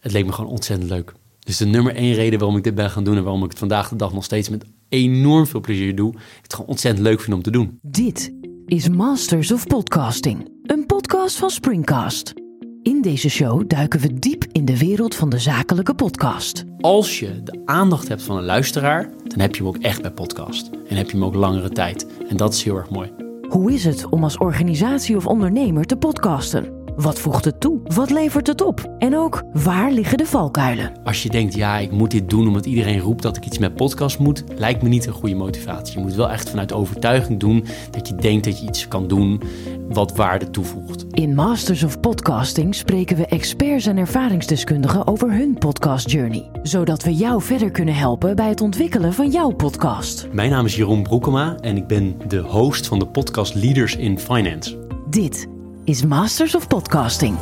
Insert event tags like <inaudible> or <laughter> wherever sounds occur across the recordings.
Het leek me gewoon ontzettend leuk. Dus de nummer één reden waarom ik dit ben gaan doen en waarom ik het vandaag de dag nog steeds met enorm veel plezier doe, ik het gewoon ontzettend leuk vind om te doen. Dit is Masters of Podcasting, een podcast van Springcast. In deze show duiken we diep in de wereld van de zakelijke podcast. Als je de aandacht hebt van een luisteraar, dan heb je hem ook echt bij podcast. En heb je hem ook langere tijd. En dat is heel erg mooi. Hoe is het om als organisatie of ondernemer te podcasten? Wat voegt het toe? Wat levert het op? En ook, waar liggen de valkuilen? Als je denkt, ja, ik moet dit doen omdat iedereen roept dat ik iets met podcast moet, lijkt me niet een goede motivatie. Je moet wel echt vanuit overtuiging doen dat je denkt dat je iets kan doen wat waarde toevoegt. In Masters of Podcasting spreken we experts en ervaringsdeskundigen over hun podcast journey, zodat we jou verder kunnen helpen bij het ontwikkelen van jouw podcast. Mijn naam is Jeroen Broekema en ik ben de host van de podcast Leaders in Finance. Dit is Masters of Podcasting.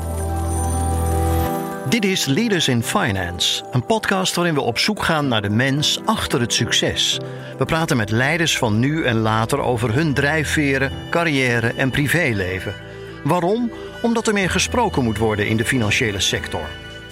Dit is Leaders in Finance, een podcast waarin we op zoek gaan naar de mens achter het succes. We praten met leiders van nu en later over hun drijfveren, carrière en privéleven. Waarom? Omdat er meer gesproken moet worden in de financiële sector.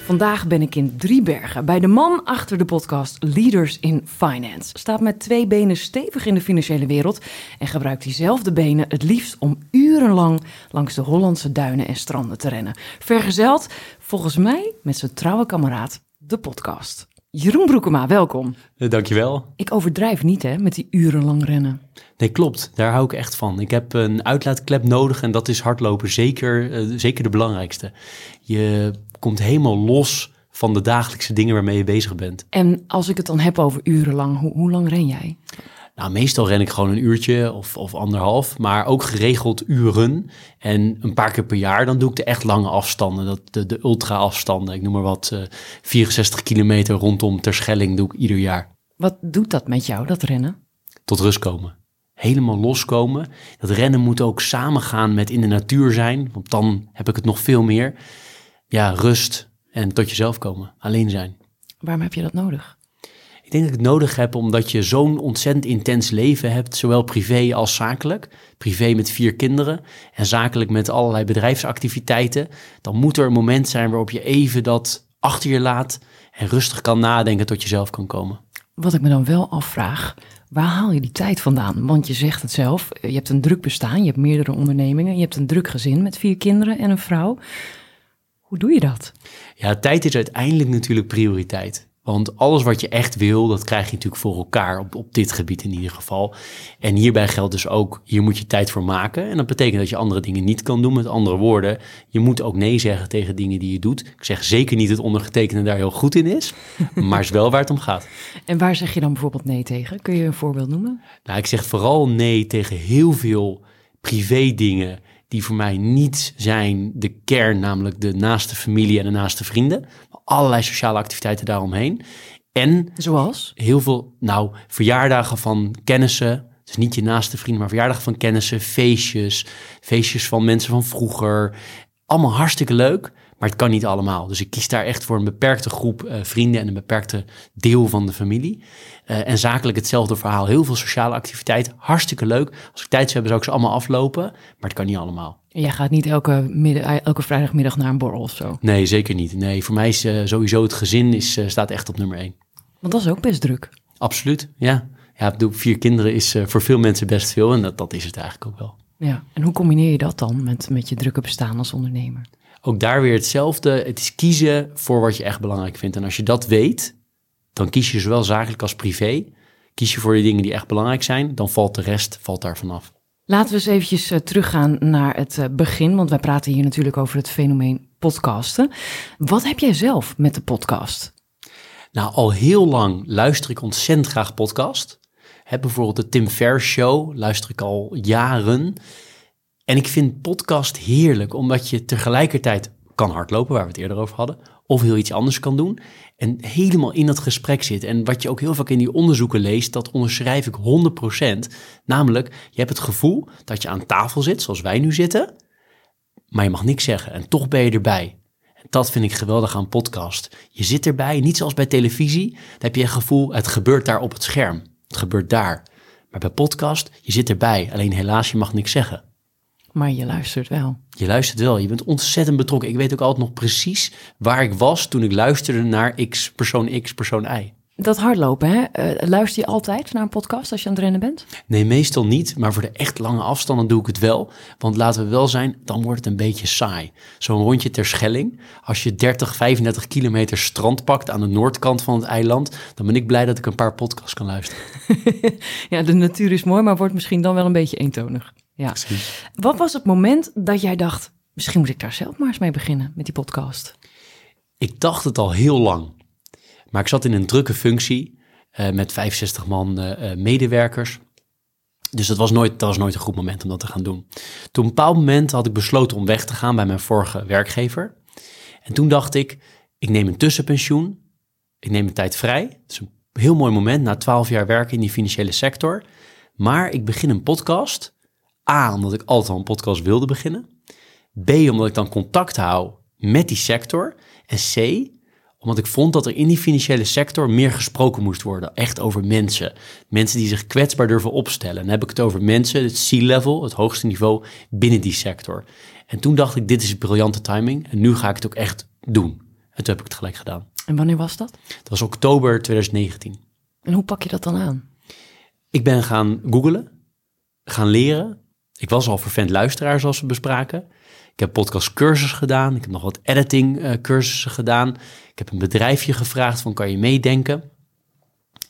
Vandaag ben ik in Driebergen bij de man achter de podcast Leaders in Finance. Staat met twee benen stevig in de financiële wereld en gebruikt diezelfde benen het liefst om urenlang langs de Hollandse duinen en stranden te rennen. Vergezeld volgens mij met zijn trouwe kameraad, de podcast. Jeroen Broekema, welkom. Uh, dankjewel. Ik overdrijf niet hè, met die urenlang rennen. Nee, klopt. Daar hou ik echt van. Ik heb een uitlaatklep nodig en dat is hardlopen zeker, uh, zeker de belangrijkste. Je komt helemaal los van de dagelijkse dingen waarmee je bezig bent. En als ik het dan heb over urenlang, hoe, hoe lang ren jij? Nou, meestal ren ik gewoon een uurtje of, of anderhalf, maar ook geregeld uren. En een paar keer per jaar, dan doe ik de echt lange afstanden, dat, de, de ultra-afstanden. Ik noem maar wat, uh, 64 kilometer rondom Terschelling doe ik ieder jaar. Wat doet dat met jou, dat rennen? Tot rust komen. Helemaal loskomen. Dat rennen moet ook samengaan met in de natuur zijn, want dan heb ik het nog veel meer. Ja, rust en tot jezelf komen, alleen zijn. Waarom heb je dat nodig? Ik denk dat ik het nodig heb omdat je zo'n ontzettend intens leven hebt, zowel privé als zakelijk. Privé met vier kinderen en zakelijk met allerlei bedrijfsactiviteiten. Dan moet er een moment zijn waarop je even dat achter je laat en rustig kan nadenken tot jezelf kan komen. Wat ik me dan wel afvraag, waar haal je die tijd vandaan? Want je zegt het zelf, je hebt een druk bestaan, je hebt meerdere ondernemingen, je hebt een druk gezin met vier kinderen en een vrouw. Hoe doe je dat? Ja, tijd is uiteindelijk natuurlijk prioriteit. Want alles wat je echt wil, dat krijg je natuurlijk voor elkaar, op, op dit gebied in ieder geval. En hierbij geldt dus ook, hier moet je tijd voor maken. En dat betekent dat je andere dingen niet kan doen. Met andere woorden, je moet ook nee zeggen tegen dingen die je doet. Ik zeg zeker niet dat ondergetekende daar heel goed in is, <laughs> maar is wel waar het om gaat. En waar zeg je dan bijvoorbeeld nee tegen? Kun je een voorbeeld noemen? Nou, ik zeg vooral nee tegen heel veel privé dingen die voor mij niet zijn de kern, namelijk de naaste familie en de naaste vrienden. Allerlei sociale activiteiten daaromheen. En Zoals? heel veel, nou, verjaardagen van kennissen. Dus niet je naaste vrienden, maar verjaardagen van kennissen, feestjes, feestjes van mensen van vroeger. Allemaal hartstikke leuk, maar het kan niet allemaal. Dus ik kies daar echt voor een beperkte groep uh, vrienden en een beperkte deel van de familie. Uh, en zakelijk hetzelfde verhaal. Heel veel sociale activiteit, hartstikke leuk. Als ik tijd zou hebben, zou ik ze allemaal aflopen, maar het kan niet allemaal. En jij gaat niet elke, middag, elke vrijdagmiddag naar een borrel of zo? Nee, zeker niet. Nee, voor mij is uh, sowieso het gezin is, staat echt op nummer één. Want dat is ook best druk. Absoluut, ja. Ja, bedoel, vier kinderen is voor veel mensen best veel en dat, dat is het eigenlijk ook wel. Ja, en hoe combineer je dat dan met, met je drukke bestaan als ondernemer? Ook daar weer hetzelfde. Het is kiezen voor wat je echt belangrijk vindt. En als je dat weet, dan kies je zowel zakelijk als privé. Kies je voor de dingen die echt belangrijk zijn, dan valt de rest valt daar vanaf. Laten we eens eventjes uh, teruggaan naar het uh, begin, want wij praten hier natuurlijk over het fenomeen podcasten. Wat heb jij zelf met de podcast? Nou, al heel lang luister ik ontzettend graag podcast. Heb bijvoorbeeld de Tim Ferriss Show, luister ik al jaren. En ik vind podcast heerlijk, omdat je tegelijkertijd kan hardlopen, waar we het eerder over hadden, of heel iets anders kan doen. En helemaal in dat gesprek zit. En wat je ook heel vaak in die onderzoeken leest, dat onderschrijf ik 100%. Namelijk, je hebt het gevoel dat je aan tafel zit, zoals wij nu zitten, maar je mag niks zeggen. En toch ben je erbij. Dat vind ik geweldig aan podcast. Je zit erbij, niet zoals bij televisie. Dan heb je het gevoel, het gebeurt daar op het scherm. Het gebeurt daar. Maar bij podcast, je zit erbij. Alleen helaas, je mag niks zeggen. Maar je luistert wel. Je luistert wel, je bent ontzettend betrokken. Ik weet ook altijd nog precies waar ik was toen ik luisterde naar X, persoon X, persoon Y. Dat hardlopen, hè? Eh, luister je altijd naar een podcast als je aan het rennen bent? Nee, meestal niet, maar voor de echt lange afstanden doe ik het wel. Want laten we wel zijn, dan wordt het een beetje saai. Zo'n rondje ter Schelling, als je 30, 35 kilometer strand pakt aan de noordkant van het eiland, dan ben ik blij dat ik een paar podcasts kan luisteren. <laughs> ja, de natuur is mooi, maar wordt misschien dan wel een beetje eentonig. Ja. Precies. Wat was het moment dat jij dacht, misschien moet ik daar zelf maar eens mee beginnen met die podcast? Ik dacht het al heel lang. Maar ik zat in een drukke functie eh, met 65 man eh, eh, medewerkers. Dus dat was, nooit, dat was nooit een goed moment om dat te gaan doen. Toen een bepaald moment had ik besloten om weg te gaan bij mijn vorige werkgever. En toen dacht ik, ik neem een tussenpensioen. Ik neem een tijd vrij. Het is een heel mooi moment na 12 jaar werken in die financiële sector. Maar ik begin een podcast. A, omdat ik altijd al een podcast wilde beginnen. B, omdat ik dan contact hou met die sector. En C, omdat ik vond dat er in die financiële sector meer gesproken moest worden. Echt over mensen. Mensen die zich kwetsbaar durven opstellen. En dan heb ik het over mensen, het C-level, het hoogste niveau binnen die sector. En toen dacht ik, dit is briljante timing. En nu ga ik het ook echt doen. En toen heb ik het gelijk gedaan. En wanneer was dat? Dat was oktober 2019. En hoe pak je dat dan aan? Ik ben gaan googlen, gaan leren. Ik was al vervent luisteraar, zoals we bespraken. Ik heb podcast cursus gedaan. Ik heb nog wat editing uh, cursussen gedaan. Ik heb een bedrijfje gevraagd van kan je meedenken?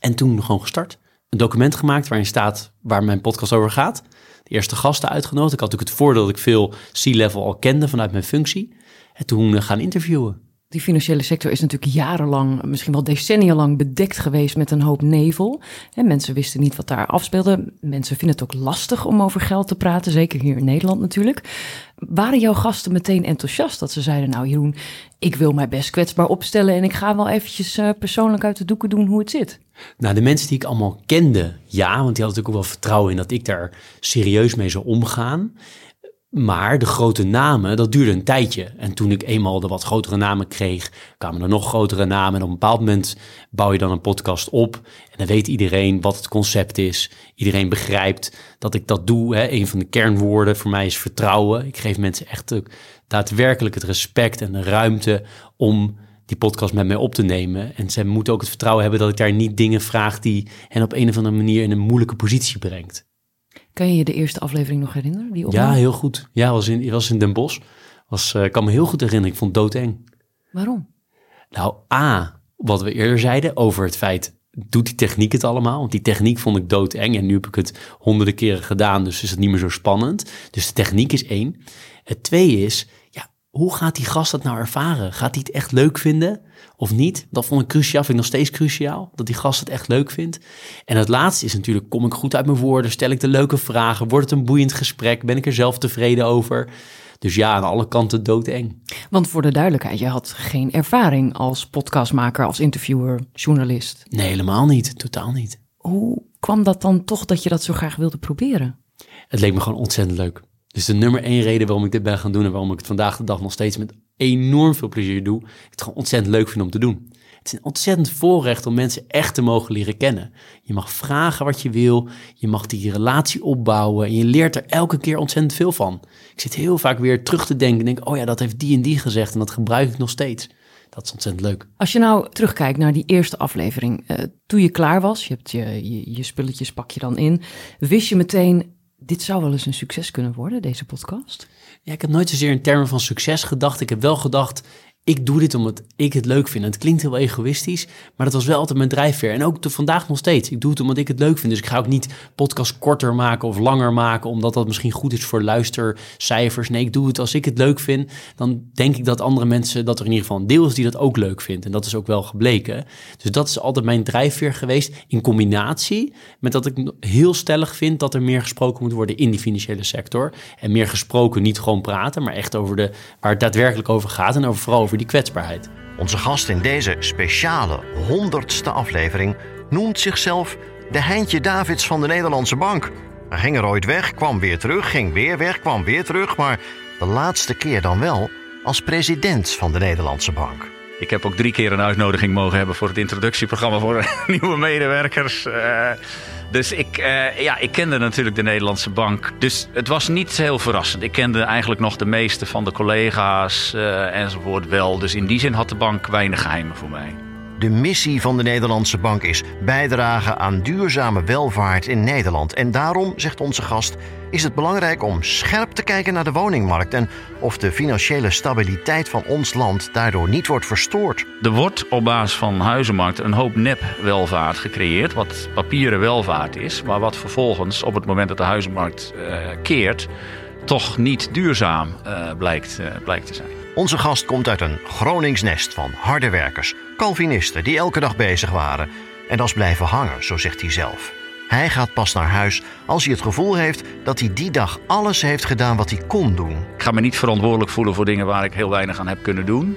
En toen gewoon gestart. Een document gemaakt waarin staat waar mijn podcast over gaat. De eerste gasten uitgenodigd. Ik had natuurlijk het voordeel dat ik veel C-level al kende vanuit mijn functie. En toen uh, gaan interviewen. Die financiële sector is natuurlijk jarenlang, misschien wel decennia lang bedekt geweest met een hoop nevel. En mensen wisten niet wat daar afspeelde. Mensen vinden het ook lastig om over geld te praten, zeker hier in Nederland natuurlijk. Waren jouw gasten meteen enthousiast dat ze zeiden, nou Jeroen, ik wil mij best kwetsbaar opstellen en ik ga wel eventjes uh, persoonlijk uit de doeken doen hoe het zit? Nou, de mensen die ik allemaal kende, ja, want die hadden natuurlijk ook wel vertrouwen in dat ik daar serieus mee zou omgaan. Maar de grote namen, dat duurde een tijdje. En toen ik eenmaal de wat grotere namen kreeg, kwamen er nog grotere namen. En op een bepaald moment bouw je dan een podcast op. En dan weet iedereen wat het concept is. Iedereen begrijpt dat ik dat doe. Hè. Een van de kernwoorden voor mij is vertrouwen. Ik geef mensen echt daadwerkelijk het respect en de ruimte om die podcast met mij op te nemen. En ze moeten ook het vertrouwen hebben dat ik daar niet dingen vraag die hen op een of andere manier in een moeilijke positie brengt. Kan je je de eerste aflevering nog herinneren? Die ja, heel goed. Ja, was in, was in Den Bosch. Was, uh, kan me heel goed herinneren. Ik vond het doodeng. Waarom? Nou, A, wat we eerder zeiden over het feit, doet die techniek het allemaal? Want die techniek vond ik doodeng en nu heb ik het honderden keren gedaan, dus is het niet meer zo spannend. Dus de techniek is één. Het twee is, ja, hoe gaat die gast dat nou ervaren? Gaat hij het echt leuk vinden? Of niet. Dat vond ik cruciaal, vind ik nog steeds cruciaal, dat die gast het echt leuk vindt. En het laatste is natuurlijk, kom ik goed uit mijn woorden, stel ik de leuke vragen, wordt het een boeiend gesprek, ben ik er zelf tevreden over. Dus ja, aan alle kanten doodeng. Want voor de duidelijkheid, je had geen ervaring als podcastmaker, als interviewer, journalist. Nee, helemaal niet, totaal niet. Hoe kwam dat dan toch dat je dat zo graag wilde proberen? Het leek me gewoon ontzettend leuk. Dus de nummer één reden waarom ik dit ben gaan doen en waarom ik het vandaag de dag nog steeds met enorm veel plezier doe, ik het gewoon ontzettend leuk vind om te doen. Het is een ontzettend voorrecht om mensen echt te mogen leren kennen. Je mag vragen wat je wil, je mag die relatie opbouwen en je leert er elke keer ontzettend veel van. Ik zit heel vaak weer terug te denken en denk, oh ja, dat heeft die en die gezegd en dat gebruik ik nog steeds. Dat is ontzettend leuk. Als je nou terugkijkt naar die eerste aflevering, uh, toen je klaar was, je hebt je, je spulletjes pak je dan in, wist je meteen, dit zou wel eens een succes kunnen worden, deze podcast? Ja, ik heb nooit zozeer in termen van succes gedacht. Ik heb wel gedacht, ik doe dit omdat ik het leuk vind. het klinkt heel egoïstisch, maar dat was wel altijd mijn drijfveer. En ook vandaag nog steeds. Ik doe het omdat ik het leuk vind. Dus ik ga ook niet podcast korter maken of langer maken, omdat dat misschien goed is voor luistercijfers. Nee, ik doe het als ik het leuk vind. Dan denk ik dat andere mensen, dat er in ieder geval een deel is die dat ook leuk vindt. En dat is ook wel gebleken. Dus dat is altijd mijn drijfveer geweest. In combinatie met dat ik heel stellig vind dat er meer gesproken moet worden in die financiële sector. En meer gesproken, niet gewoon praten, maar echt over de, waar het daadwerkelijk over gaat. En over, vooral over die kwetsbaarheid. Onze gast in deze speciale honderdste aflevering noemt zichzelf de Heintje Davids van de Nederlandse Bank. Hij ging er ooit weg, kwam weer terug, ging weer weg, kwam weer terug, maar de laatste keer dan wel als president van de Nederlandse Bank. Ik heb ook drie keer een uitnodiging mogen hebben voor het introductieprogramma voor <laughs> nieuwe medewerkers. Uh, Dus ik, uh, ja, ik kende natuurlijk de Nederlandse bank. Dus het was niet heel verrassend. Ik kende eigenlijk nog de meeste van de collega's uh, enzovoort wel. Dus in die zin had de bank weinig geheimen voor mij. De missie van de Nederlandse Bank is bijdragen aan duurzame welvaart in Nederland. En daarom, zegt onze gast, is het belangrijk om scherp te kijken naar de woningmarkt en of de financiële stabiliteit van ons land daardoor niet wordt verstoord. Er wordt op basis van huizenmarkt een hoop nep-welvaart gecreëerd, wat papieren welvaart is, maar wat vervolgens op het moment dat de huizenmarkt uh, keert, toch niet duurzaam uh, blijkt, uh, blijkt te zijn. Onze gast komt uit een Gronings nest van harde werkers, Calvinisten die elke dag bezig waren. En dat is blijven hangen, zo zegt hij zelf. Hij gaat pas naar huis als hij het gevoel heeft dat hij die dag alles heeft gedaan wat hij kon doen. Ik ga me niet verantwoordelijk voelen voor dingen waar ik heel weinig aan heb kunnen doen.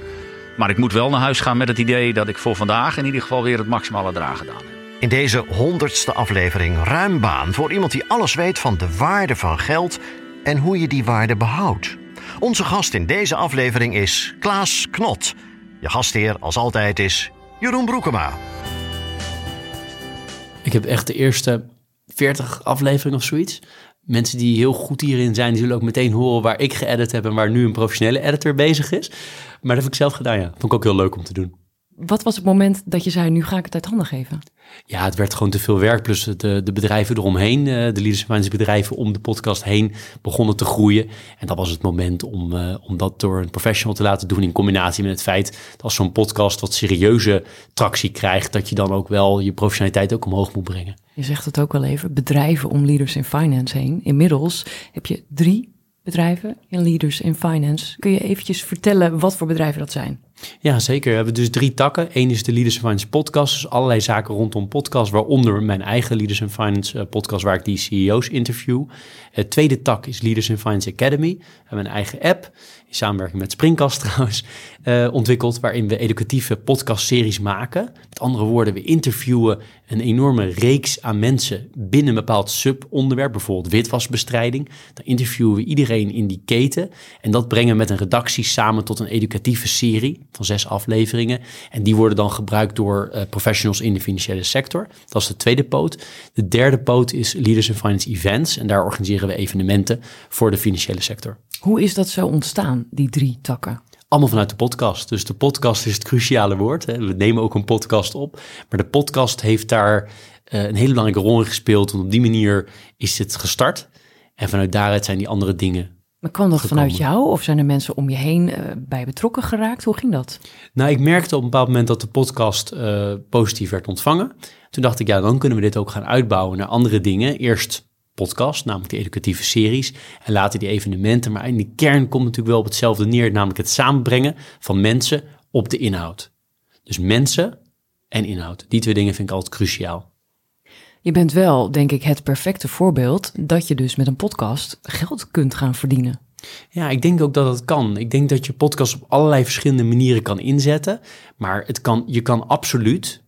Maar ik moet wel naar huis gaan met het idee dat ik voor vandaag in ieder geval weer het maximale draag gedaan heb. In deze honderdste aflevering ruim baan voor iemand die alles weet van de waarde van geld en hoe je die waarde behoudt. Onze gast in deze aflevering is Klaas Knot. Je gastheer, als altijd, is Jeroen Broekema. Ik heb echt de eerste 40 afleveringen of zoiets. Mensen die heel goed hierin zijn, die zullen ook meteen horen waar ik geëdit heb en waar nu een professionele editor bezig is. Maar dat heb ik zelf gedaan, ja. Vond ik ook heel leuk om te doen. Wat was het moment dat je zei, nu ga ik het uit handen geven? Ja, het werd gewoon te veel werk. Plus de, de bedrijven eromheen, eh, de Leaders Finance bedrijven om de podcast heen begonnen te groeien. En dat was het moment om, uh, om dat door een professional te laten doen. In combinatie met het feit dat als zo'n podcast wat serieuze tractie krijgt, dat je dan ook wel je professionaliteit ook omhoog moet brengen. Je zegt het ook wel even, bedrijven om Leaders in Finance heen. Inmiddels heb je drie bedrijven in Leaders in Finance. Kun je eventjes vertellen wat voor bedrijven dat zijn? Ja, zeker. We hebben dus drie takken. Eén is de Leaders in Finance podcast. Dus allerlei zaken rondom podcast, waaronder mijn eigen Leaders in Finance eh, podcast, waar ik die CEO's interview. Tweede tak is Leaders in Finance Academy. We hebben een eigen app, in samenwerking met Springcast <laughs> trouwens, uh, ontwikkeld, waarin we educatieve podcastseries maken. Met andere woorden, we interviewen een enorme reeks aan mensen binnen een bepaald subonderwerp, bijvoorbeeld witwasbestrijding. Dan interviewen we iedereen in die keten en dat brengen we met een redactie samen tot een educatieve serie van zes afleveringen. En die worden dan gebruikt door uh, professionals in de financiële sector. Dat is de tweede poot. De derde poot is Leaders in Finance Events. En daar organiseren we evenementen voor de financiële sector. Hoe is dat zo ontstaan, die drie takken? Allemaal vanuit de podcast. Dus de podcast is het cruciale woord. Hè. We nemen ook een podcast op. Maar de podcast heeft daar uh, een hele belangrijke rol in gespeeld. Want op die manier is het gestart. En vanuit daaruit zijn die andere dingen maar kwam dat vanuit jou of zijn er mensen om je heen uh, bij betrokken geraakt? Hoe ging dat? Nou, ik merkte op een bepaald moment dat de podcast uh, positief werd ontvangen. Toen dacht ik, ja, dan kunnen we dit ook gaan uitbouwen naar andere dingen. Eerst podcast, namelijk de educatieve series, en later die evenementen. Maar in de kern komt natuurlijk wel op hetzelfde neer, namelijk het samenbrengen van mensen op de inhoud. Dus mensen en inhoud. Die twee dingen vind ik altijd cruciaal. Je bent wel, denk ik, het perfecte voorbeeld dat je dus met een podcast geld kunt gaan verdienen. Ja, ik denk ook dat het kan. Ik denk dat je podcast op allerlei verschillende manieren kan inzetten. Maar het kan, je kan absoluut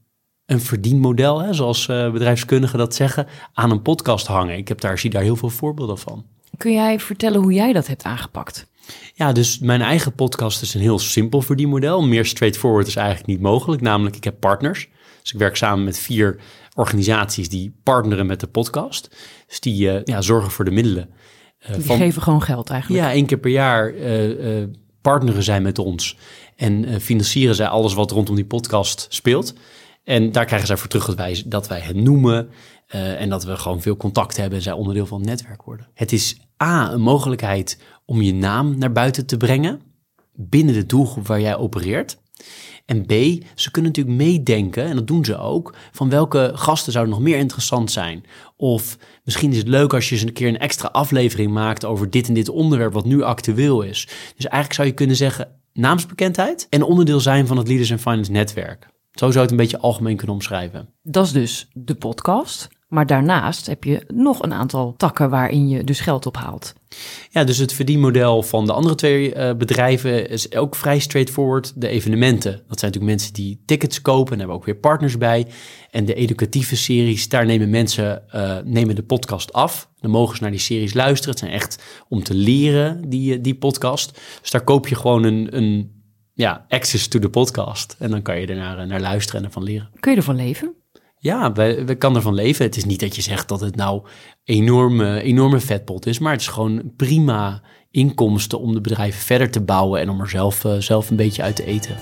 een verdienmodel, hè, zoals uh, bedrijfskundigen dat zeggen, aan een podcast hangen. Ik heb daar, zie daar heel veel voorbeelden van. Kun jij vertellen hoe jij dat hebt aangepakt? Ja, dus mijn eigen podcast is een heel simpel verdienmodel. Meer straightforward is eigenlijk niet mogelijk. Namelijk, ik heb partners. Dus ik werk samen met vier organisaties die partneren met de podcast. Dus die uh, ja, zorgen voor de middelen. Uh, die van, geven gewoon geld eigenlijk. Ja, één keer per jaar uh, partneren zij met ons. En financieren zij alles wat rondom die podcast speelt. En daar krijgen zij voor terug dat wij, dat wij hen noemen. en dat we gewoon veel contact hebben en zij onderdeel van het netwerk worden. Het is A, een mogelijkheid om je naam naar buiten te brengen. Binnen de doelgroep waar jij opereert. En B, ze kunnen natuurlijk meedenken, en dat doen ze ook, van welke gasten zouden nog meer interessant zijn. Of misschien is het leuk als je eens een keer een extra aflevering maakt over dit en dit onderwerp wat nu actueel is. Dus eigenlijk zou je kunnen zeggen naamsbekendheid en onderdeel zijn van het Leaders in Finance netwerk. Zo zou het een beetje algemeen kunnen omschrijven. Dat is dus de podcast. Maar daarnaast heb je nog een aantal takken waarin je dus geld ophaalt. Ja, dus het verdienmodel van de andere twee uh, bedrijven is ook vrij straightforward. De evenementen, dat zijn natuurlijk mensen die tickets kopen en hebben ook weer partners bij. En de educatieve series, daar nemen mensen uh, nemen de podcast af. Dan mogen ze naar die series luisteren. Het zijn echt om te leren, die, die podcast. Dus daar koop je gewoon een, een ja, access to the podcast. En dan kan je er naar, naar luisteren en ervan leren. Kun je ervan leven? Ja, we, we kan ervan leven. Het is niet dat je zegt dat het nou enorme, enorme vetpot is, maar het is gewoon prima inkomsten om de bedrijven verder te bouwen en om er zelf, uh, zelf een beetje uit te eten.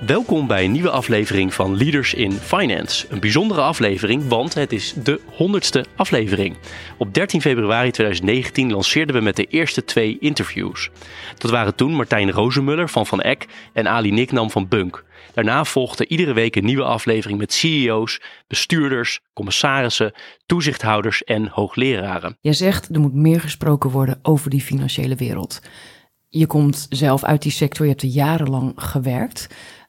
Welkom bij een nieuwe aflevering van Leaders in Finance. Een bijzondere aflevering, want het is de 100ste aflevering. Op 13 februari 2019 lanceerden we met de eerste twee interviews. Dat waren toen Martijn Rozenmuller van Van Eck en Ali Niknam van Bunk. Daarna volgde iedere week een nieuwe aflevering met CEO's, bestuurders, commissarissen, toezichthouders en hoogleraren. Jij zegt er moet meer gesproken worden over die financiële wereld. Je komt zelf uit die sector, je hebt er jarenlang gewerkt.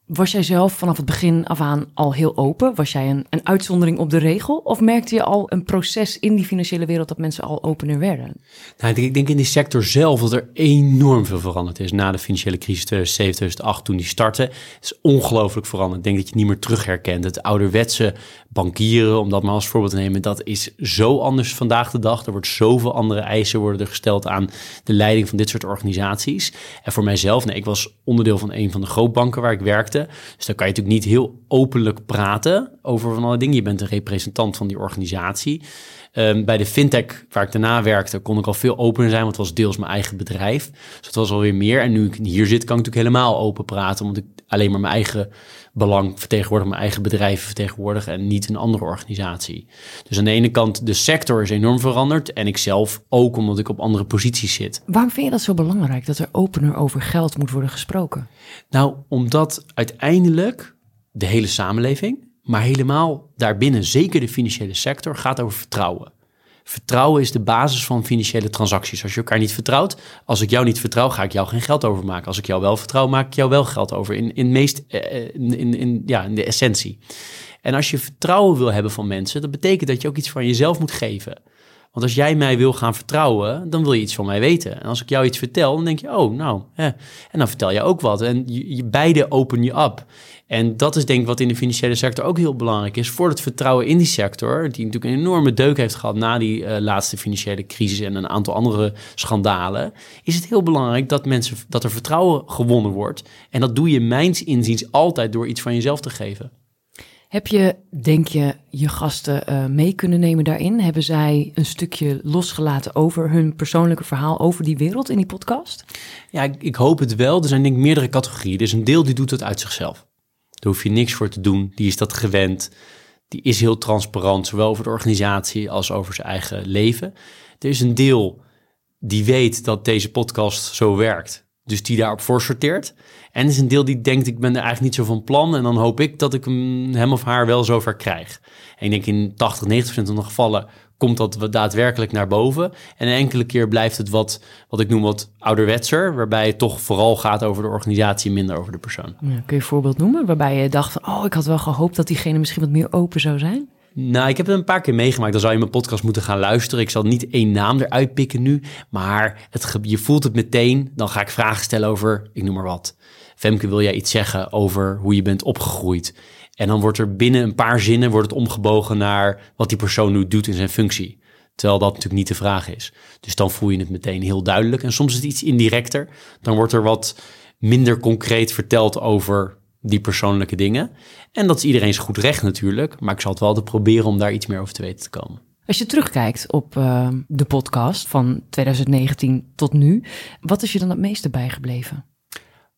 Was jij zelf vanaf het begin af aan al heel open? Was jij een, een uitzondering op de regel? Of merkte je al een proces in die financiële wereld dat mensen al opener werden? Nou, ik denk in die sector zelf dat er enorm veel veranderd is na de financiële crisis 2007, 2008 toen die startte. Het is ongelooflijk veranderd. Ik denk dat je niet meer terug herkent. Het ouderwetse bankieren, om dat maar als voorbeeld te nemen, dat is zo anders vandaag de dag. Er wordt zoveel andere eisen worden er gesteld aan de leiding van dit soort organisaties. En voor mijzelf, nee, ik was onderdeel van een van de grootbanken waar ik werkte. Dus dan kan je natuurlijk niet heel openlijk praten over van alle dingen. Je bent een representant van die organisatie. Um, bij de fintech waar ik daarna werkte, kon ik al veel opener zijn, want het was deels mijn eigen bedrijf. Dus dat was alweer meer. En nu ik hier zit, kan ik natuurlijk helemaal open praten, omdat ik alleen maar mijn eigen belang vertegenwoordig, mijn eigen bedrijf vertegenwoordig en niet een andere organisatie. Dus aan de ene kant, de sector is enorm veranderd en ik zelf ook, omdat ik op andere posities zit. Waarom vind je dat zo belangrijk, dat er opener over geld moet worden gesproken? Nou, omdat uiteindelijk de hele samenleving, maar helemaal daarbinnen, zeker de financiële sector, gaat over vertrouwen. Vertrouwen is de basis van financiële transacties. Als je elkaar niet vertrouwt, als ik jou niet vertrouw, ga ik jou geen geld overmaken. Als ik jou wel vertrouw, maak ik jou wel geld over. In, in, meest, eh, in, in, in, ja, in de essentie. En als je vertrouwen wil hebben van mensen, dat betekent dat je ook iets van jezelf moet geven. Want als jij mij wil gaan vertrouwen, dan wil je iets van mij weten. En als ik jou iets vertel, dan denk je, oh, nou, hè. en dan vertel je ook wat. En je, beide open je up. En dat is denk ik wat in de financiële sector ook heel belangrijk is. Voor het vertrouwen in die sector, die natuurlijk een enorme deuk heeft gehad na die uh, laatste financiële crisis en een aantal andere schandalen, is het heel belangrijk dat, mensen, dat er vertrouwen gewonnen wordt. En dat doe je mijns inziens altijd door iets van jezelf te geven. Heb je, denk je, je gasten uh, mee kunnen nemen daarin? Hebben zij een stukje losgelaten over hun persoonlijke verhaal over die wereld in die podcast? Ja, ik, ik hoop het wel. Er zijn denk ik meerdere categorieën. Er is een deel die doet het uit zichzelf. Daar hoef je niks voor te doen. Die is dat gewend. Die is heel transparant, zowel over de organisatie als over zijn eigen leven. Er is een deel die weet dat deze podcast zo werkt. Dus die daarop voor sorteert. En is een deel die denkt, ik ben er eigenlijk niet zo van plan. En dan hoop ik dat ik hem, of haar wel zover krijg. En ik denk in 80, 90% van de gevallen komt dat daadwerkelijk naar boven. En een enkele keer blijft het wat, wat ik noem wat ouderwetser, waarbij het toch vooral gaat over de organisatie, minder over de persoon. Ja, kun je een voorbeeld noemen waarbij je dacht, oh, ik had wel gehoopt dat diegene misschien wat meer open zou zijn? Nou, ik heb het een paar keer meegemaakt. Dan zou je mijn podcast moeten gaan luisteren. Ik zal niet één naam eruit pikken nu, maar het, je voelt het meteen. Dan ga ik vragen stellen over, ik noem maar wat. Femke, wil jij iets zeggen over hoe je bent opgegroeid? En dan wordt er binnen een paar zinnen wordt het omgebogen naar wat die persoon nu doet in zijn functie. Terwijl dat natuurlijk niet de vraag is. Dus dan voel je het meteen heel duidelijk. En soms is het iets indirecter. Dan wordt er wat minder concreet verteld over die persoonlijke dingen. En dat is iedereen's goed recht natuurlijk. Maar ik zal het wel altijd proberen om daar iets meer over te weten te komen. Als je terugkijkt op uh, de podcast van 2019 tot nu, wat is je dan het meeste bijgebleven?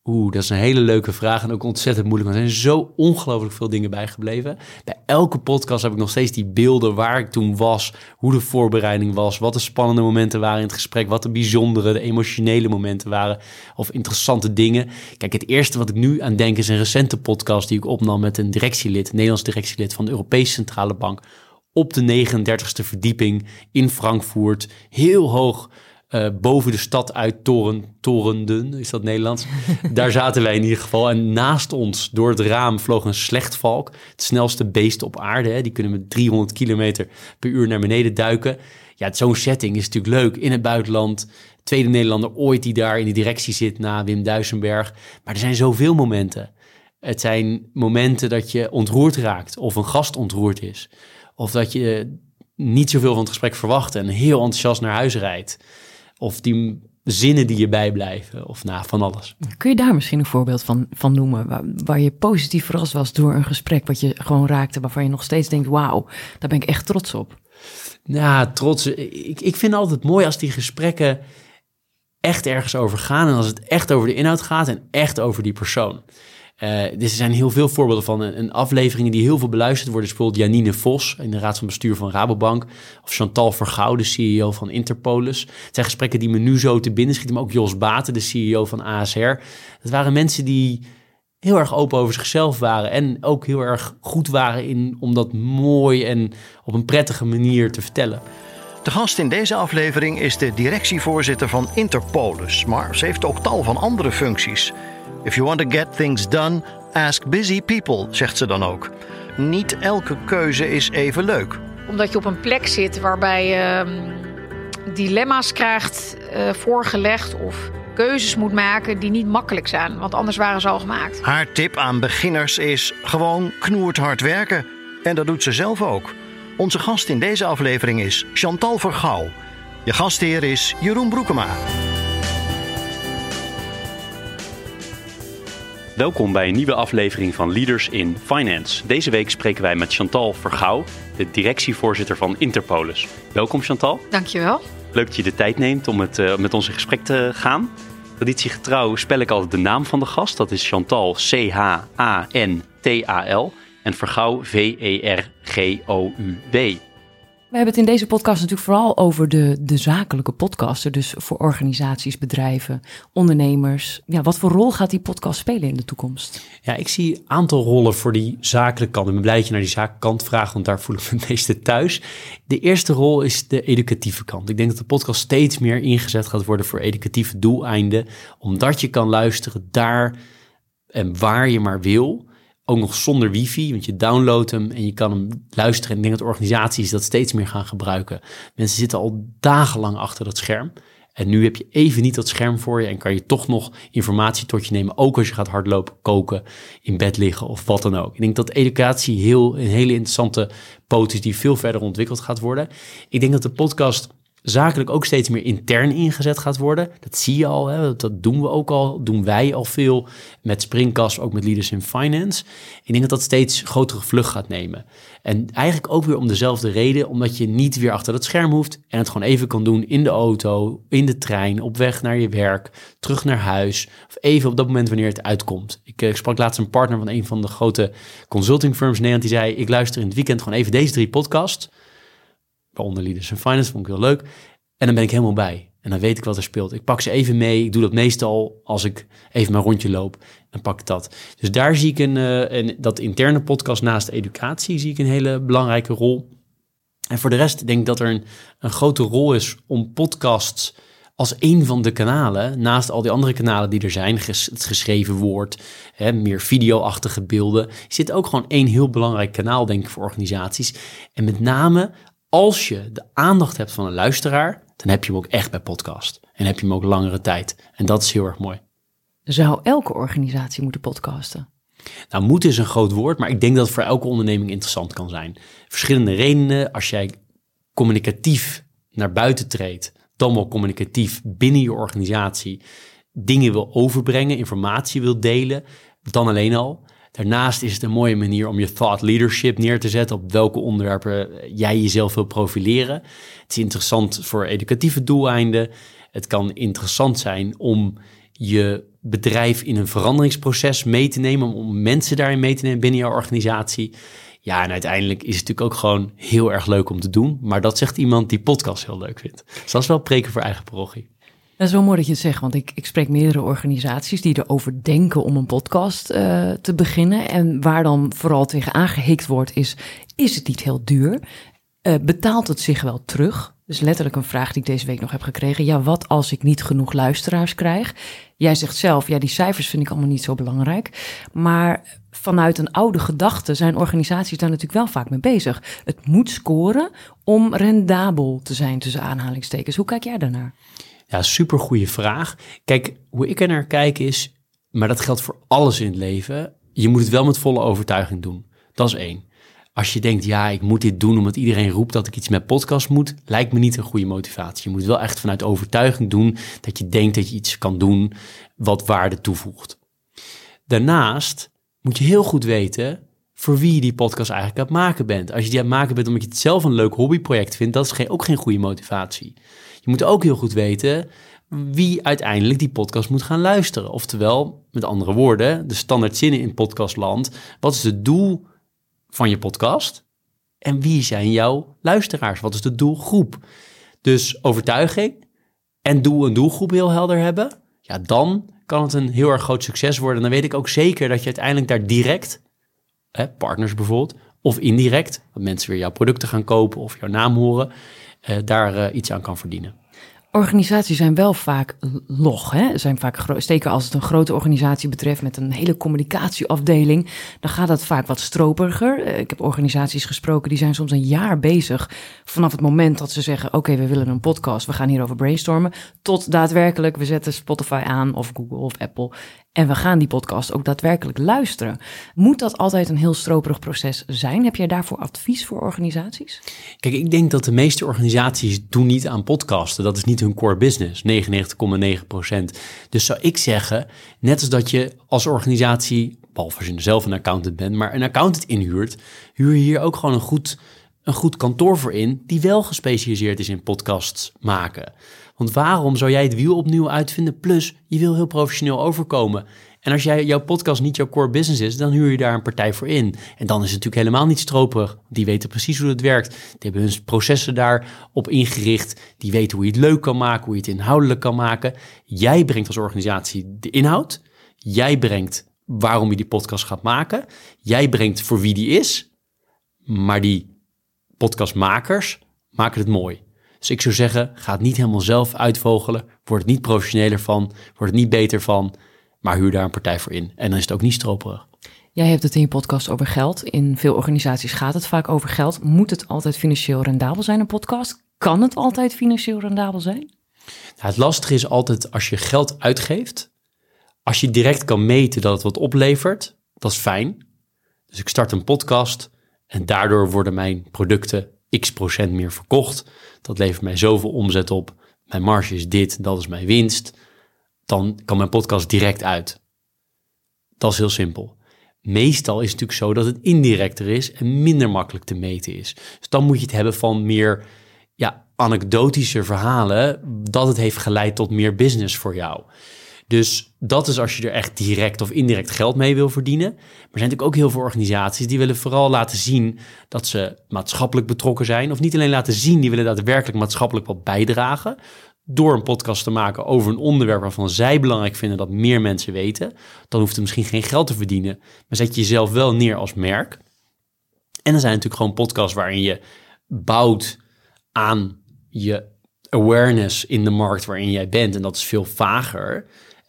Oeh, dat is een hele leuke vraag en ook ontzettend moeilijk. Er zijn zo ongelooflijk veel dingen bijgebleven. Bij elke podcast heb ik nog steeds die beelden waar ik toen was, hoe de voorbereiding was, wat de spannende momenten waren in het gesprek, wat de bijzondere, de emotionele momenten waren of interessante dingen. Kijk, het eerste wat ik nu aan denk is een recente podcast die ik opnam met een directielid, Nederlands directielid van de Europese Centrale Bank op de 39ste verdieping in Frankfurt, heel hoog uh, boven de stad uit toren, torenden, is dat Nederlands? <laughs> Daar zaten wij in ieder geval. En naast ons, door het raam, vloog een slechtvalk. Het snelste beest op aarde. Hè. Die kunnen met 300 kilometer per uur naar beneden duiken. Ja, zo'n setting is natuurlijk leuk in het buitenland. Tweede Nederlander ooit die daar in de directie zit na Wim Duisenberg. Maar er zijn zoveel momenten. Het zijn momenten dat je ontroerd raakt of een gast ontroerd is. Of dat je niet zoveel van het gesprek verwacht en heel enthousiast naar huis rijdt. Of die, zinnen die je bijblijven of nou, van alles. Kun je daar misschien een voorbeeld van, van noemen? Waar, waar je positief verrast was door een gesprek wat je gewoon raakte, waarvan je nog steeds denkt: wauw, daar ben ik echt trots op. Nou, trots. Ik, ik vind altijd mooi als die gesprekken echt ergens over gaan en als het echt over de inhoud gaat en echt over die persoon. Uh, er zijn heel veel voorbeelden van een, afleveringen die heel veel beluisterd worden. bijvoorbeeld Janine Vos in de raad van bestuur van Rabobank. Of Chantal Vergouw, de CEO van Interpolis. Het zijn gesprekken die me nu zo te binnen schieten. Maar ook Jos Baten, de CEO van ASR. Het waren mensen die heel erg open over zichzelf waren. En ook heel erg goed waren in om dat mooi en op een prettige manier te vertellen. De gast in deze aflevering is de directievoorzitter van Interpolis. Maar ze heeft ook tal van andere functies. If you want to get things done, ask busy people, zegt ze dan ook. Niet elke keuze is even leuk. Omdat je op een plek zit waarbij je uh, dilemma's krijgt uh, voorgelegd of keuzes moet maken die niet makkelijk zijn, want anders waren ze al gemaakt. Haar tip aan beginners is gewoon knoerd hard werken. En dat doet ze zelf ook. Onze gast in deze aflevering is Chantal Vergouw. Je gastheer is Jeroen Broekema. Welkom bij een nieuwe aflevering van Leaders in Finance. Deze week spreken wij met Chantal Vergouw, de directievoorzitter van Interpolis. Welkom Chantal. Dankjewel. Leuk dat je de tijd neemt om het, uh, met ons in gesprek te gaan. Traditiegetrouw spel ik altijd de naam van de gast. Dat is Chantal C-H-A-N-T-A-L en Vergouw V-E-R-G-O-U-W. We hebben het in deze podcast natuurlijk vooral over de, de zakelijke podcaster. Dus voor organisaties, bedrijven, ondernemers. Ja, wat voor rol gaat die podcast spelen in de toekomst? Ja, ik zie een aantal rollen voor die zakelijke kant. Ik ben blij dat je naar die zakelijke kant vraagt, want daar voel ik me het meeste thuis. De eerste rol is de educatieve kant. Ik denk dat de podcast steeds meer ingezet gaat worden voor educatieve doeleinden. Omdat je kan luisteren daar en waar je maar wil. Ook nog zonder wifi, want je downloadt hem en je kan hem luisteren. En ik denk dat organisaties dat steeds meer gaan gebruiken. Mensen zitten al dagenlang achter dat scherm. En nu heb je even niet dat scherm voor je en kan je toch nog informatie tot je nemen. Ook als je gaat hardlopen, koken, in bed liggen of wat dan ook. Ik denk dat educatie heel, een hele interessante poot is die veel verder ontwikkeld gaat worden. Ik denk dat de podcast zakelijk ook steeds meer intern ingezet gaat worden. Dat zie je al, hè? dat doen we ook al, doen wij al veel met Springcast, ook met Leaders in Finance. Ik denk dat dat steeds grotere vlucht gaat nemen. En eigenlijk ook weer om dezelfde reden, omdat je niet weer achter dat scherm hoeft en het gewoon even kan doen in de auto, in de trein, op weg naar je werk, terug naar huis, of even op dat moment wanneer het uitkomt. Ik, ik eh, sprak laatst een partner van een van de grote consulting firms in Nederland, die zei, ik luister in het weekend gewoon even deze drie podcasts waaronder Leaders in Finance, vond ik heel leuk. En dan ben ik helemaal bij. En dan weet ik wat er speelt. Ik pak ze even mee. Ik doe dat meestal als ik even mijn rondje loop. Dan pak ik dat. Dus daar zie ik een, uh, een, dat interne podcast naast educatie zie ik een hele belangrijke rol. En voor de rest denk ik dat er een, een grote rol is om podcasts als een van de kanalen, naast al die andere kanalen die er zijn, het geschreven woord, hè, meer videoachtige beelden, zit ook gewoon één heel belangrijk kanaal, denk ik, voor organisaties. En met name als je de aandacht hebt van een luisteraar, dan heb je hem ook echt bij podcast. En heb je hem ook langere tijd. En dat is heel erg mooi. Zou elke organisatie moeten podcasten? Nou, moet is een groot woord, maar ik denk dat het voor elke onderneming interessant kan zijn. Verschillende redenen. Als jij communicatief naar buiten treedt, dan wel communicatief binnen je organisatie dingen wil overbrengen, informatie wil delen, dan alleen al. Daarnaast is het een mooie manier om je thought leadership neer te zetten op welke onderwerpen jij jezelf wil profileren. Het is interessant voor educatieve doeleinden. Het kan interessant zijn om je bedrijf in een veranderingsproces mee te nemen, om mensen daarin mee te nemen binnen jouw organisatie. Ja, en uiteindelijk is het natuurlijk ook gewoon heel erg leuk om te doen. Maar dat zegt iemand die podcast heel leuk vindt. Dus dat is wel preken voor eigen parochie. Dat is wel mooi dat je het zegt, want ik, ik spreek meerdere organisaties die erover denken om een podcast uh, te beginnen. En waar dan vooral tegen aangehikt wordt is, is het niet heel duur? Uh, betaalt het zich wel terug? Dus letterlijk een vraag die ik deze week nog heb gekregen. Ja, wat als ik niet genoeg luisteraars krijg? Jij zegt zelf, ja, die cijfers vind ik allemaal niet zo belangrijk. Maar vanuit een oude gedachte zijn organisaties daar natuurlijk wel vaak mee bezig. Het moet scoren om rendabel te zijn tussen aanhalingstekens. Hoe kijk jij daarnaar? Ja, super goede vraag. Kijk, hoe ik er naar kijk is, maar dat geldt voor alles in het leven. Je moet het wel met volle overtuiging doen. Dat is één. Als je denkt, ja, ik moet dit doen omdat iedereen roept dat ik iets met podcast moet, lijkt me niet een goede motivatie. Je moet wel echt vanuit overtuiging doen dat je denkt dat je iets kan doen wat waarde toevoegt. Daarnaast moet je heel goed weten voor wie je die podcast eigenlijk aan het maken bent. Als je die aan het maken bent omdat je het zelf een leuk hobbyproject vindt, dat is geen, ook geen goede motivatie. Je moet ook heel goed weten wie uiteindelijk die podcast moet gaan luisteren. Oftewel, met andere woorden, de standaard zinnen in podcastland. Wat is het doel van je podcast? En wie zijn jouw luisteraars? Wat is de doelgroep? Dus overtuiging en doel en doelgroep heel helder hebben. Ja, dan kan het een heel erg groot succes worden. Dan weet ik ook zeker dat je uiteindelijk daar direct, hè, partners bijvoorbeeld, of indirect, dat mensen weer jouw producten gaan kopen of jouw naam horen, daar eh, iets aan kan verdienen. Organisaties zijn wel vaak log. Hè? Zijn vaak Zeker als het een grote organisatie betreft met een hele communicatieafdeling. Dan gaat dat vaak wat stroperiger. Eh, ik heb organisaties gesproken die zijn soms een jaar bezig. Vanaf het moment dat ze zeggen: Oké, we willen een podcast, we gaan hierover brainstormen. Tot daadwerkelijk, we zetten Spotify aan of Google of Apple. En we gaan die podcast ook daadwerkelijk luisteren. Moet dat altijd een heel stroperig proces zijn? Heb jij daarvoor advies voor organisaties? Kijk, ik denk dat de meeste organisaties doen niet aan podcasten. Dat is niet hun core business, 99,9 procent. Dus zou ik zeggen, net als dat je als organisatie, behalve als je zelf een accountant bent, maar een accountant inhuurt, huur je hier ook gewoon een goed, een goed kantoor voor in, die wel gespecialiseerd is in podcasts maken. Want waarom zou jij het wiel opnieuw uitvinden? Plus, je wil heel professioneel overkomen. En als jij, jouw podcast niet jouw core business is, dan huur je daar een partij voor in. En dan is het natuurlijk helemaal niet stroperig. Die weten precies hoe het werkt. Die hebben hun processen daarop ingericht. Die weten hoe je het leuk kan maken, hoe je het inhoudelijk kan maken. Jij brengt als organisatie de inhoud. Jij brengt waarom je die podcast gaat maken. Jij brengt voor wie die is. Maar die podcastmakers maken het mooi. Dus ik zou zeggen, ga het niet helemaal zelf uitvogelen. Word het niet professioneler van. Word het niet beter van. Maar huur daar een partij voor in. En dan is het ook niet stroperig. Jij hebt het in je podcast over geld. In veel organisaties gaat het vaak over geld. Moet het altijd financieel rendabel zijn, een podcast? Kan het altijd financieel rendabel zijn? Nou, het lastige is altijd als je geld uitgeeft. Als je direct kan meten dat het wat oplevert, dat is fijn. Dus ik start een podcast en daardoor worden mijn producten x procent meer verkocht. Dat levert mij zoveel omzet op. Mijn marge is dit, dat is mijn winst. Dan kan mijn podcast direct uit. Dat is heel simpel. Meestal is het natuurlijk zo dat het indirecter is en minder makkelijk te meten is. Dus dan moet je het hebben van meer ja, anekdotische verhalen dat het heeft geleid tot meer business voor jou. Dus dat is als je er echt direct of indirect geld mee wil verdienen. Maar er zijn natuurlijk ook heel veel organisaties die willen vooral laten zien dat ze maatschappelijk betrokken zijn. Of niet alleen laten zien, die willen daadwerkelijk maatschappelijk wat bijdragen. Door een podcast te maken over een onderwerp waarvan zij belangrijk vinden dat meer mensen weten. Dan hoeft het misschien geen geld te verdienen. Maar zet je jezelf wel neer als merk. En er zijn natuurlijk gewoon podcasts waarin je bouwt aan je awareness in de markt waarin jij bent. En dat is veel vager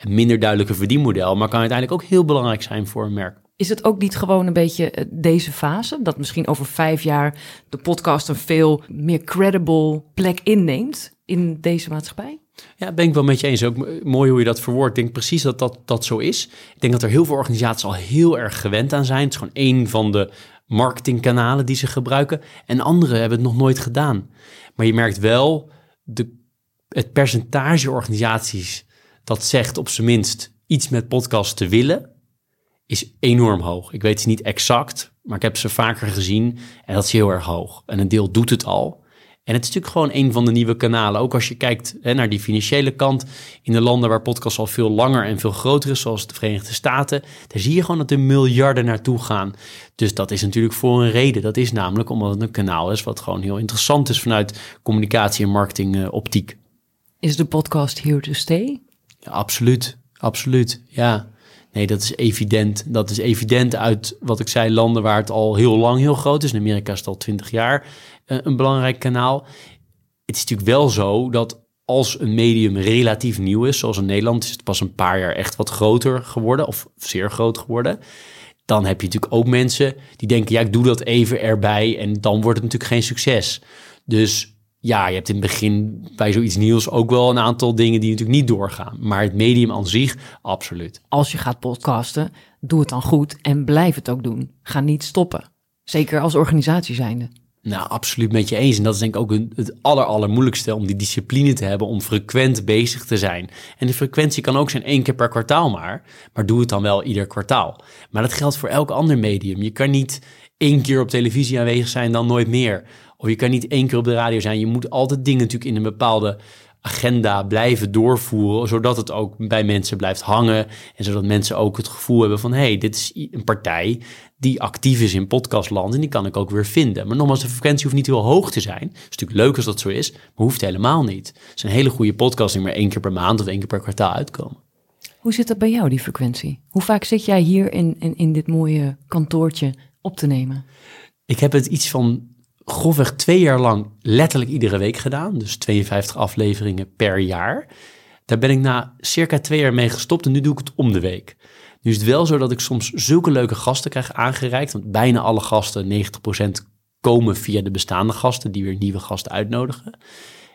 minder duidelijke verdienmodel, maar kan uiteindelijk ook heel belangrijk zijn voor een merk. Is het ook niet gewoon een beetje eh, deze fase? Dat misschien over vijf jaar de podcast een veel meer credible plek inneemt in deze maatschappij? Ja, ben ik wel met je eens. Ook mooi hoe je dat verwoordt. Ik denk precies dat, dat dat zo is. Ik denk dat er heel veel organisaties al heel erg gewend aan zijn. Het is gewoon één van de marketingkanalen die ze gebruiken. En anderen hebben het nog nooit gedaan. Maar je merkt wel de, het percentage organisaties dat zegt op zijn minst iets met podcast te willen, is enorm hoog. Ik weet het niet exact, maar ik heb ze vaker gezien en dat is heel erg hoog. En een deel doet het al. En het is natuurlijk gewoon een van de nieuwe kanalen. Ook als je kijkt hè, naar die financiële kant in de landen waar podcast al veel langer en veel groter is, zoals de Verenigde Staten, daar zie je gewoon dat er miljarden naartoe gaan. Dus dat is natuurlijk voor een reden. Dat is namelijk omdat het een kanaal is wat gewoon heel interessant is vanuit communicatie en marketing optiek. Is de podcast here to stay? Absoluut, absoluut. Ja, nee, dat is evident. Dat is evident uit wat ik zei, landen waar het al heel lang heel groot is. In Amerika is het al twintig jaar uh, een belangrijk kanaal. Het is natuurlijk wel zo dat als een medium relatief nieuw is, zoals in Nederland, is het pas een paar jaar echt wat groter geworden, of zeer groot geworden. Dan heb je natuurlijk ook mensen die denken, ja, ik doe dat even erbij en dan wordt het natuurlijk geen succes. Dus ja, je hebt in het begin bij zoiets nieuws ook wel een aantal dingen die natuurlijk niet doorgaan. Maar het medium aan zich, absoluut. Als je gaat podcasten, doe het dan goed en blijf het ook doen. Ga niet stoppen. Zeker als organisatie zijnde. Nou, absoluut met je eens. En dat is denk ik ook het aller, allermoeilijkste om die discipline te hebben om frequent bezig te zijn. En de frequentie kan ook zijn één keer per kwartaal maar, maar doe het dan wel ieder kwartaal. Maar dat geldt voor elk ander medium. Je kan niet één keer op televisie aanwezig zijn, dan nooit meer. Of je kan niet één keer op de radio zijn. Je moet altijd dingen natuurlijk in een bepaalde agenda blijven doorvoeren, zodat het ook bij mensen blijft hangen en zodat mensen ook het gevoel hebben van hé, hey, dit is een partij die actief is in podcastland en die kan ik ook weer vinden. Maar nogmaals, de frequentie hoeft niet heel hoog te zijn. Het is natuurlijk leuk als dat zo is, maar hoeft helemaal niet. Het is een hele goede podcast die maar één keer per maand of één keer per kwartaal uitkomen. Hoe zit dat bij jou, die frequentie? Hoe vaak zit jij hier in, in, in dit mooie kantoortje op te nemen? Ik heb het iets van grofweg twee jaar lang letterlijk iedere week gedaan. Dus 52 afleveringen per jaar. Daar ben ik na circa twee jaar mee gestopt en nu doe ik het om de week. Nu is het wel zo dat ik soms zulke leuke gasten krijg aangereikt. Want bijna alle gasten, 90% komen via de bestaande gasten die weer nieuwe gasten uitnodigen.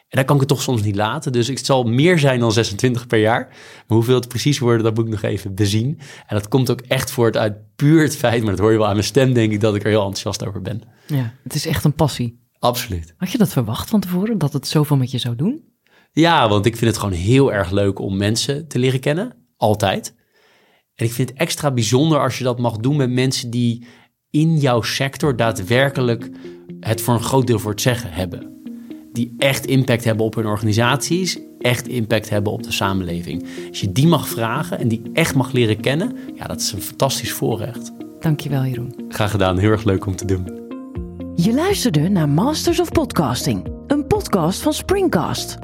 En daar kan ik het toch soms niet laten. Dus het zal meer zijn dan 26 per jaar. Maar hoeveel het precies worden, dat moet ik nog even bezien. En dat komt ook echt voort uit puur het feit, maar dat hoor je wel aan mijn stem, denk ik, dat ik er heel enthousiast over ben. Ja, het is echt een passie. Absoluut. Had je dat verwacht van tevoren, dat het zoveel met je zou doen? Ja, want ik vind het gewoon heel erg leuk om mensen te leren kennen. Altijd. En ik vind het extra bijzonder als je dat mag doen met mensen die in jouw sector daadwerkelijk het voor een groot deel voor het zeggen hebben. Die echt impact hebben op hun organisaties, echt impact hebben op de samenleving. Als je die mag vragen en die echt mag leren kennen, ja, dat is een fantastisch voorrecht. Dankjewel, Jeroen. Graag gedaan, heel erg leuk om te doen. Je luisterde naar Masters of Podcasting, een podcast van Springcast.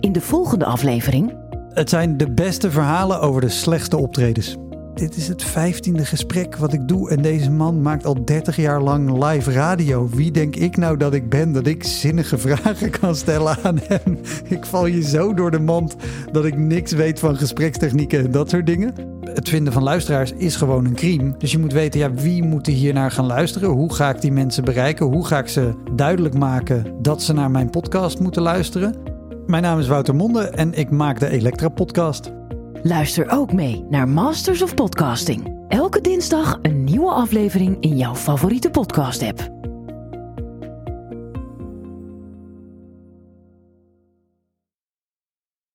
In de volgende aflevering Het zijn de beste verhalen over de slechtste optredens. Dit is het vijftiende gesprek wat ik doe en deze man maakt al 30 jaar lang live radio. Wie denk ik nou dat ik ben dat ik zinnige <laughs> vragen kan stellen aan hem? Ik val je zo door de mand dat ik niks weet van gesprekstechnieken en dat soort dingen. Het vinden van luisteraars is gewoon een crime. Dus je moet weten, ja, wie moet er hier naar gaan luisteren? Hoe ga ik die mensen bereiken? Hoe ga ik ze duidelijk maken dat ze naar mijn podcast moeten luisteren? Mijn naam is Wouter Monde en ik maak de Elektra Podcast. Luister ook mee naar Masters of Podcasting. Elke dinsdag een nieuwe aflevering in jouw favoriete podcast-app.